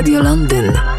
Radio Londyn.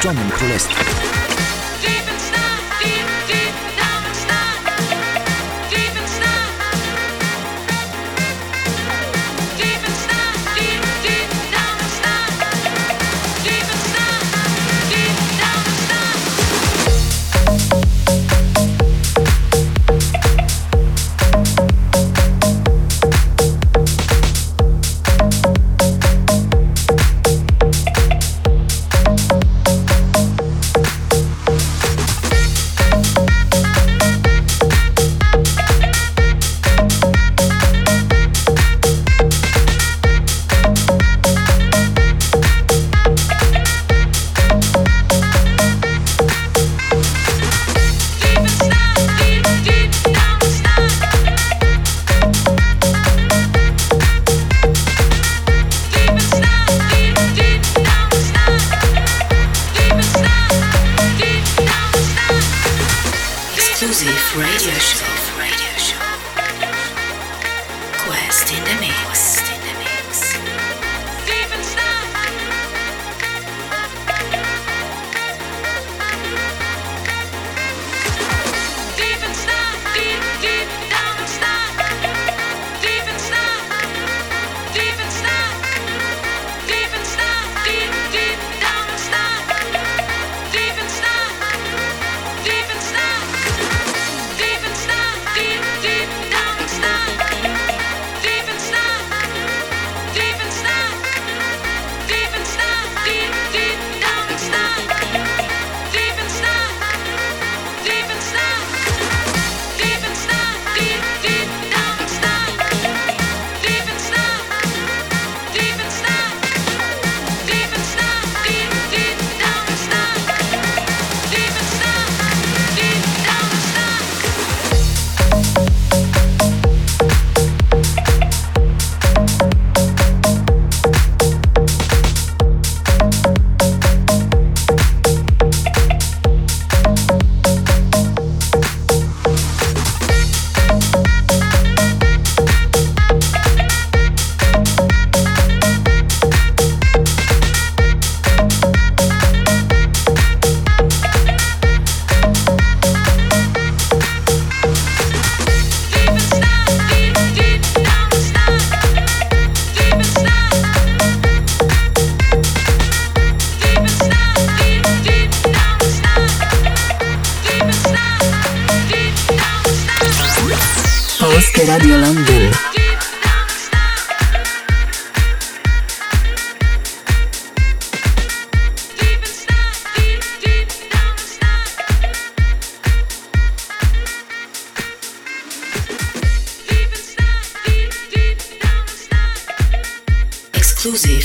Zjednoczonym Królestwie.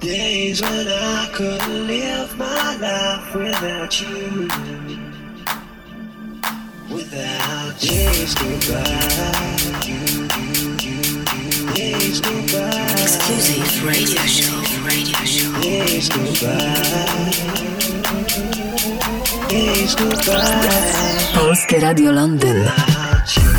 Days when I couldn't live my life without you. Without you. days go. You, you, you, you. Days. Exclusive radio show. Radio show. Days. Days. Polskie Radio Londyn.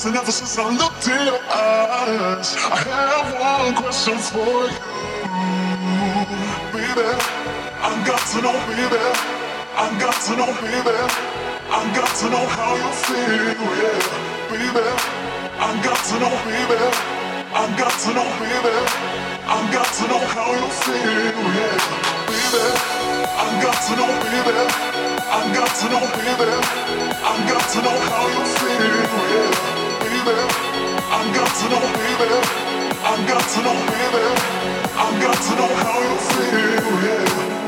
Surprise. And ever since I looked in your eyes, I have one question for you, baby. I got to know, baby. I got to know, baby. I got to know how you feel, yeah, baby. I got to know, baby. I got to know, baby. I got to know how you feel, yeah, baby. I got to know, baby. I got to know, baby. I got to know how you feel, yeah, baby. I got to know, baby. I got to know, baby. I got to know how you feel, yeah.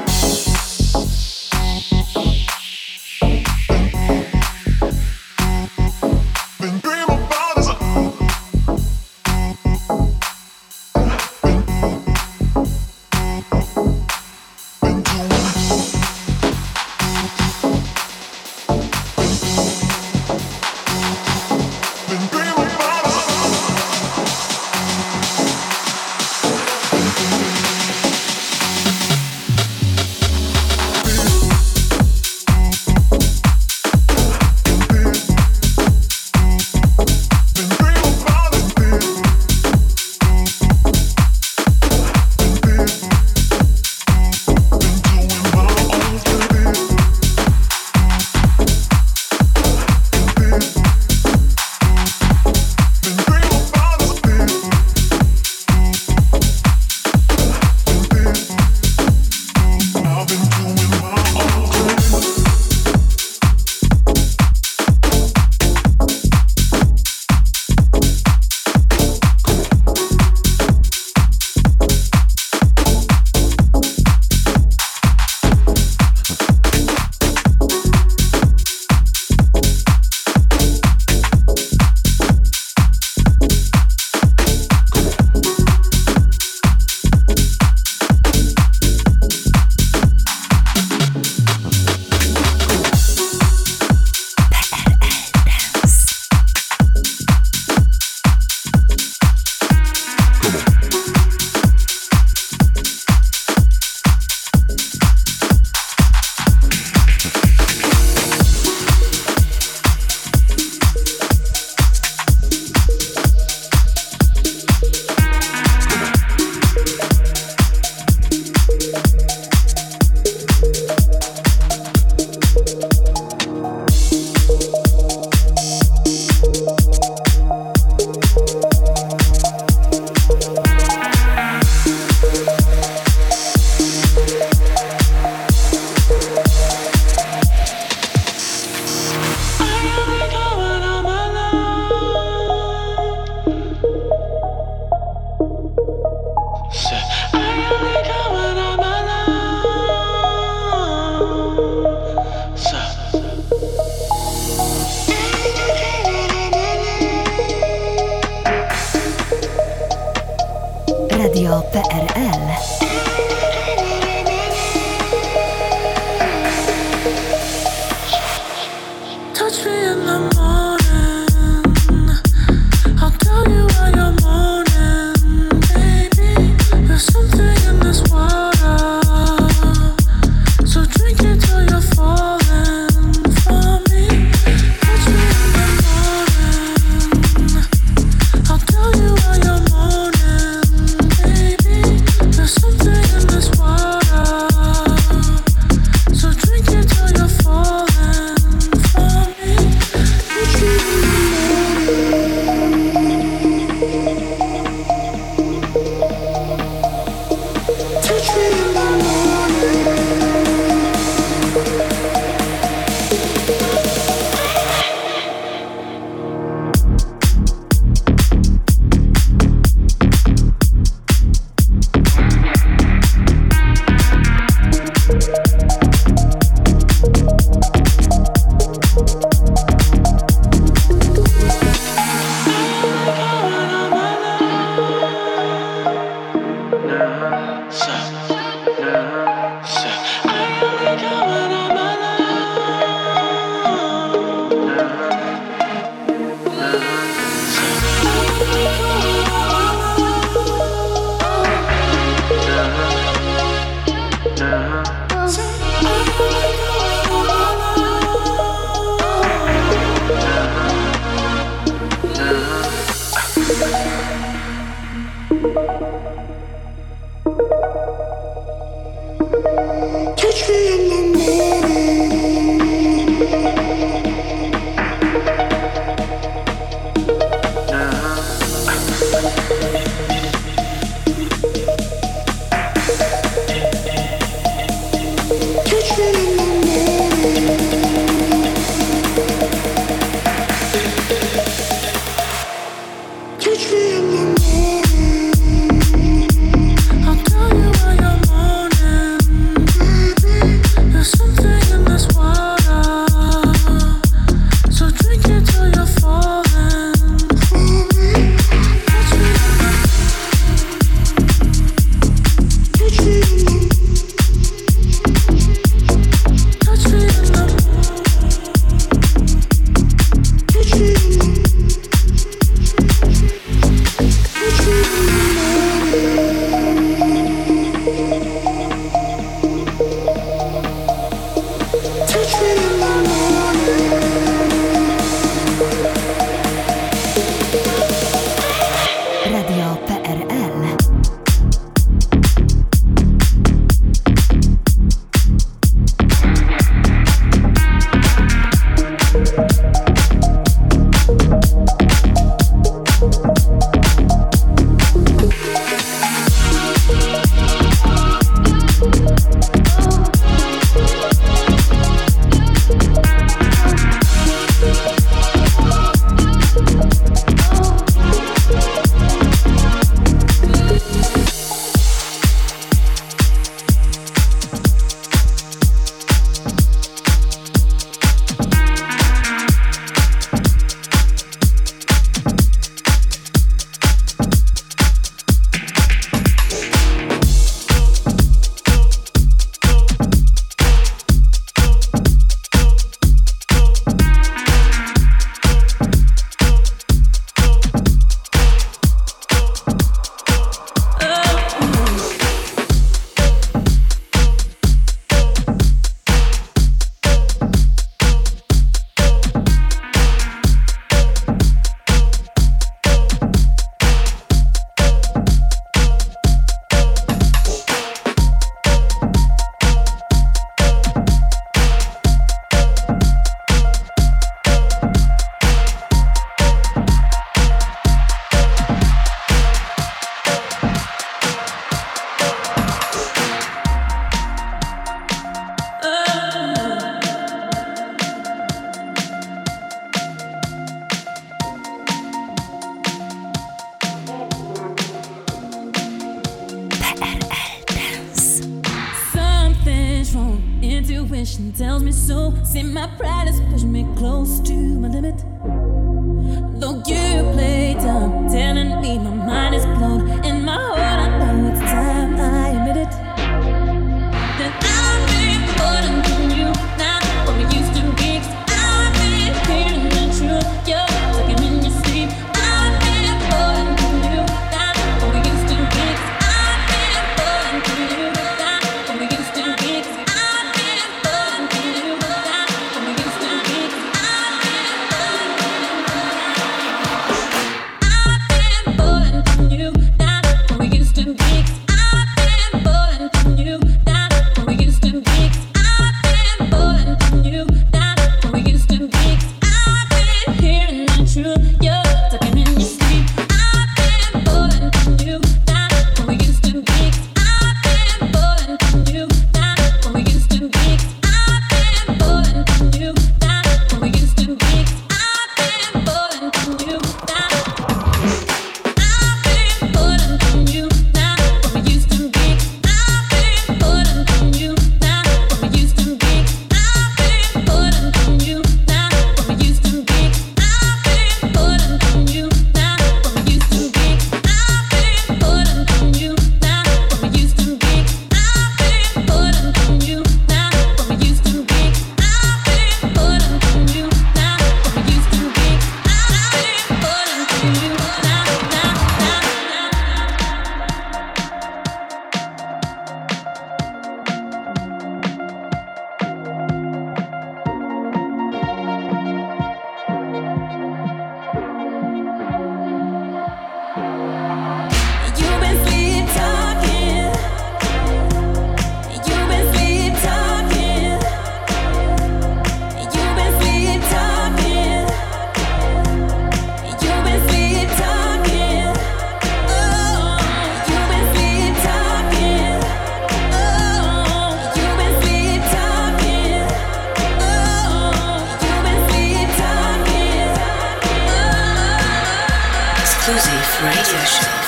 Radio Show.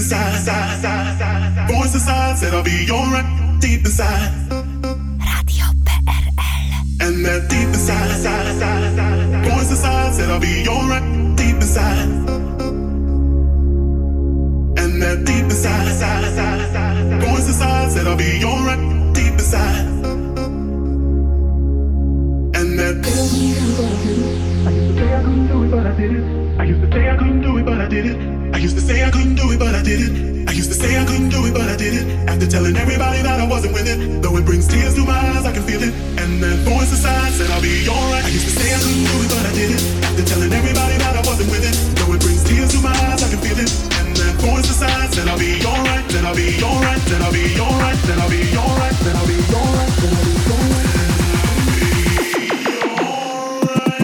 and inside. Voice inside said I'll be alright deep inside. And that deep inside. Voice inside said I'll be alright deep inside. And that deep inside. Voice inside said I'll be alright deep inside. And that. I used to say I couldn't do it, but I did it. I used to say I couldn't do it, but I did it. I used to say I couldn't do it, but I did it. I used to say I couldn't do it, but I did it. After telling everybody that I wasn't with it, though it brings tears to my eyes, I can feel it. And that voice inside said I'll be alright. I used to say I couldn't do it, but I did it. After telling everybody that I wasn't with it, though it brings tears to my eyes, I can feel it. And that voice inside said I'll be alright, then I'll be alright, then I'll be alright, then I'll be alright, then I'll be alright, then I'll be alright.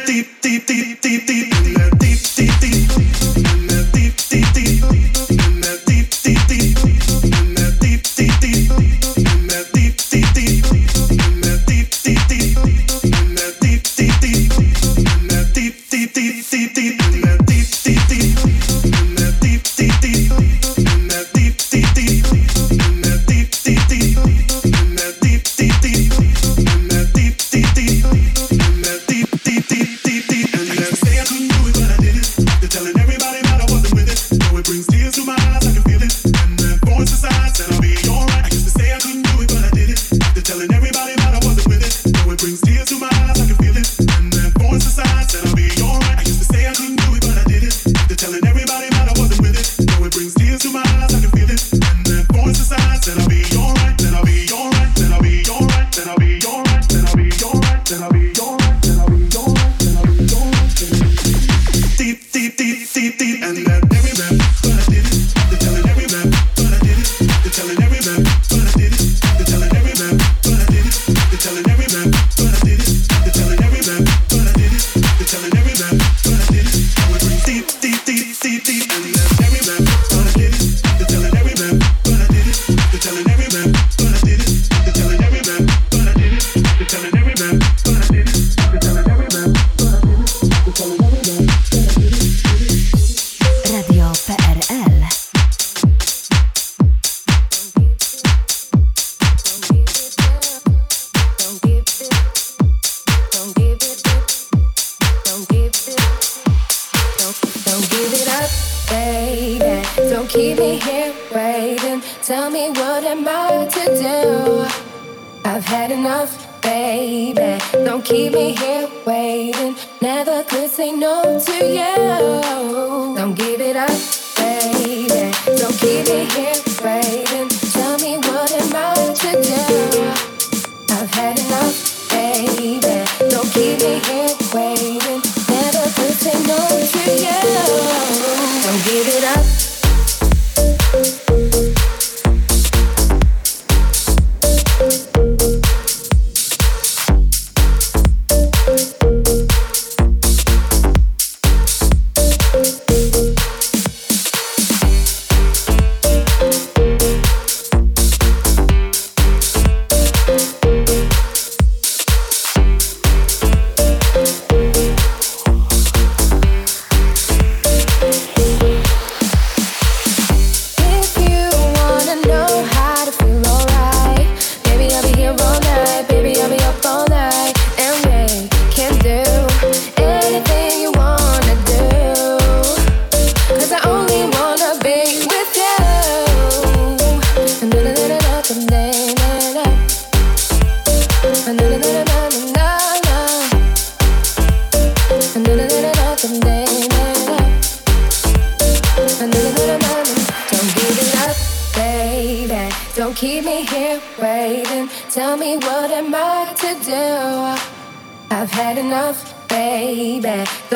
Deep, deep, deep, deep, deep, deep, deep, deep, deep.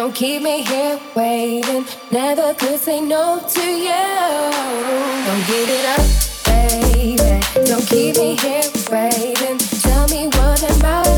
Don't keep me here waiting. Never could say no to you. Don't give it up, baby. Don't keep me here waiting. Tell me what am about.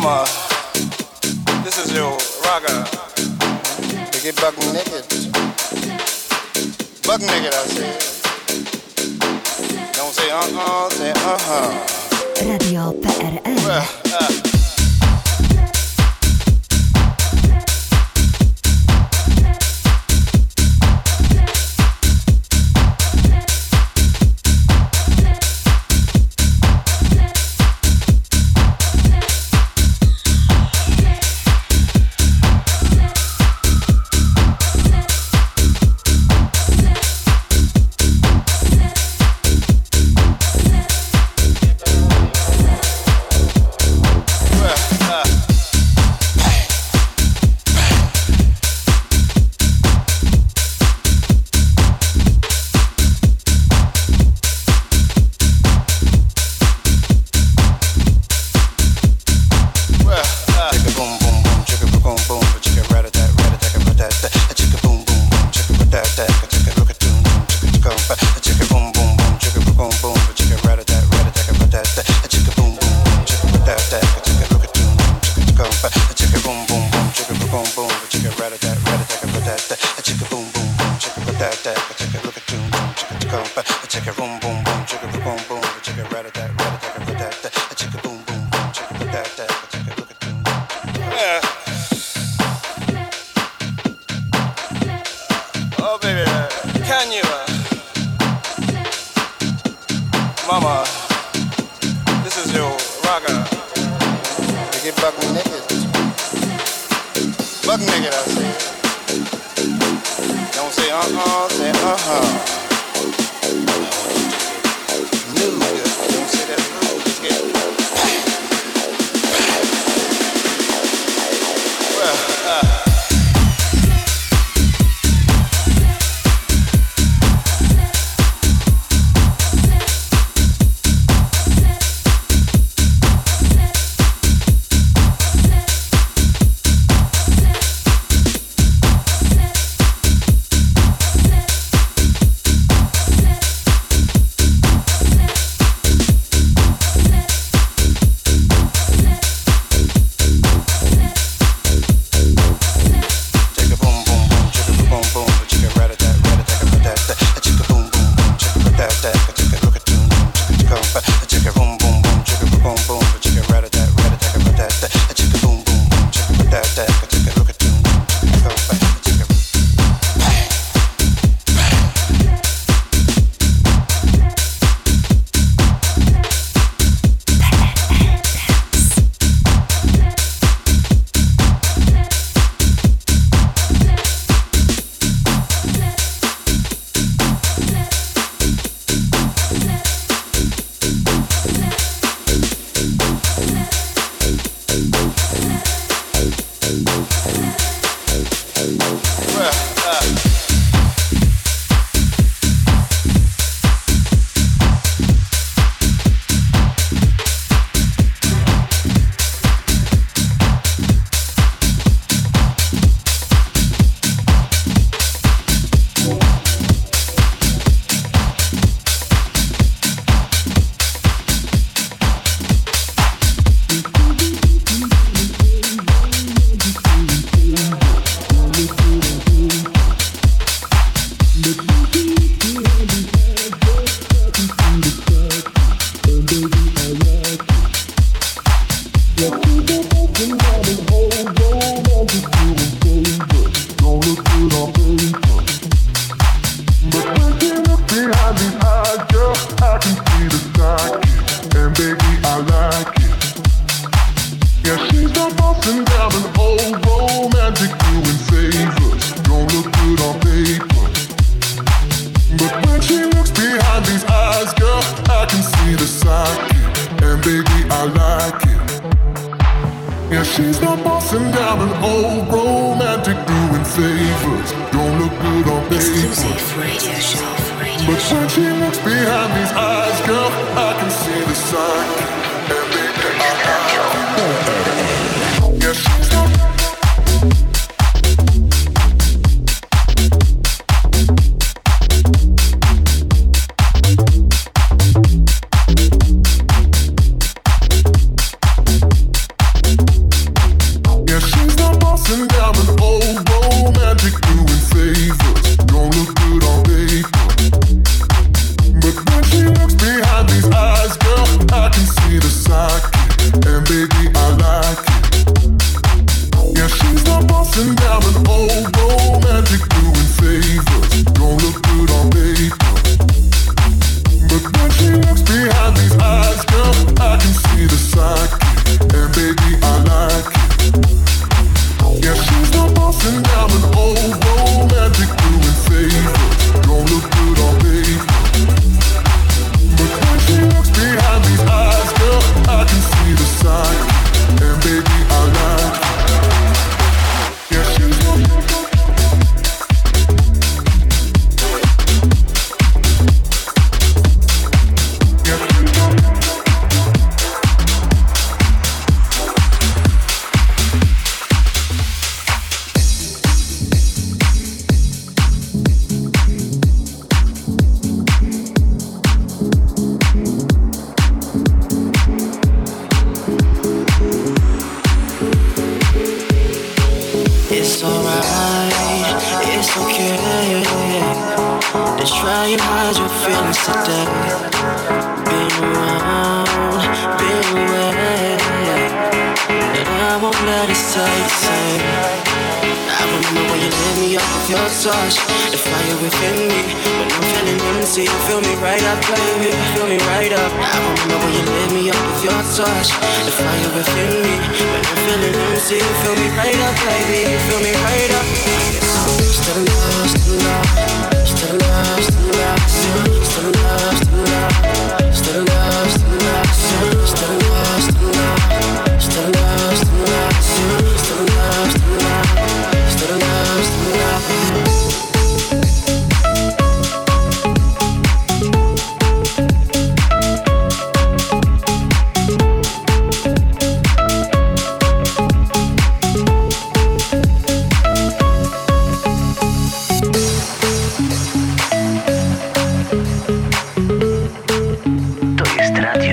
Mama? This is your rocker. To get buck naked. Buck naked, I say. Don't say uh-uh, say uh-huh. Radio PRL. Well, uh,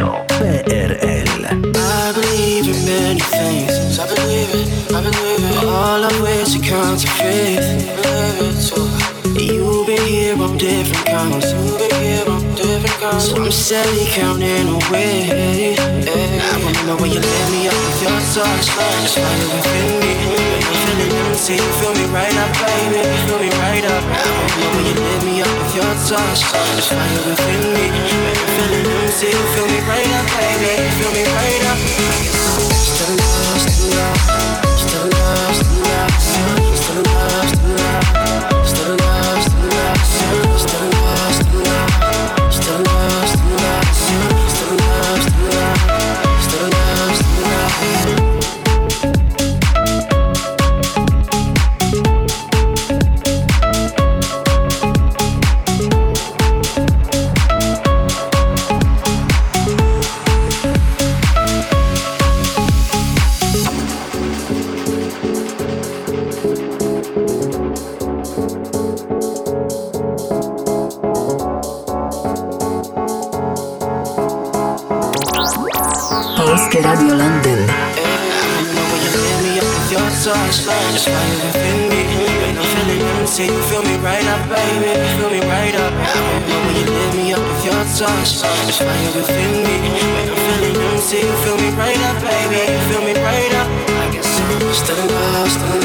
Radio PRL. I believe in many things. I believe it. I believe it. All of which you come to faith. Believe it too. You've been here on different counts. You've been here on different counts. So I'm steady counting away. I remember when you lit me up with your touch. That's why you within me. I'm feeling empty. You feel me right up, baby. Feel me right up. I remember when you lit me up with your touch. That's why you within me. See you feel me right up, baby, feel me right up. rush. It's fire within me. When I'm feeling empty, Feel me right up, baby. Feel me right up. I guess get so still in love.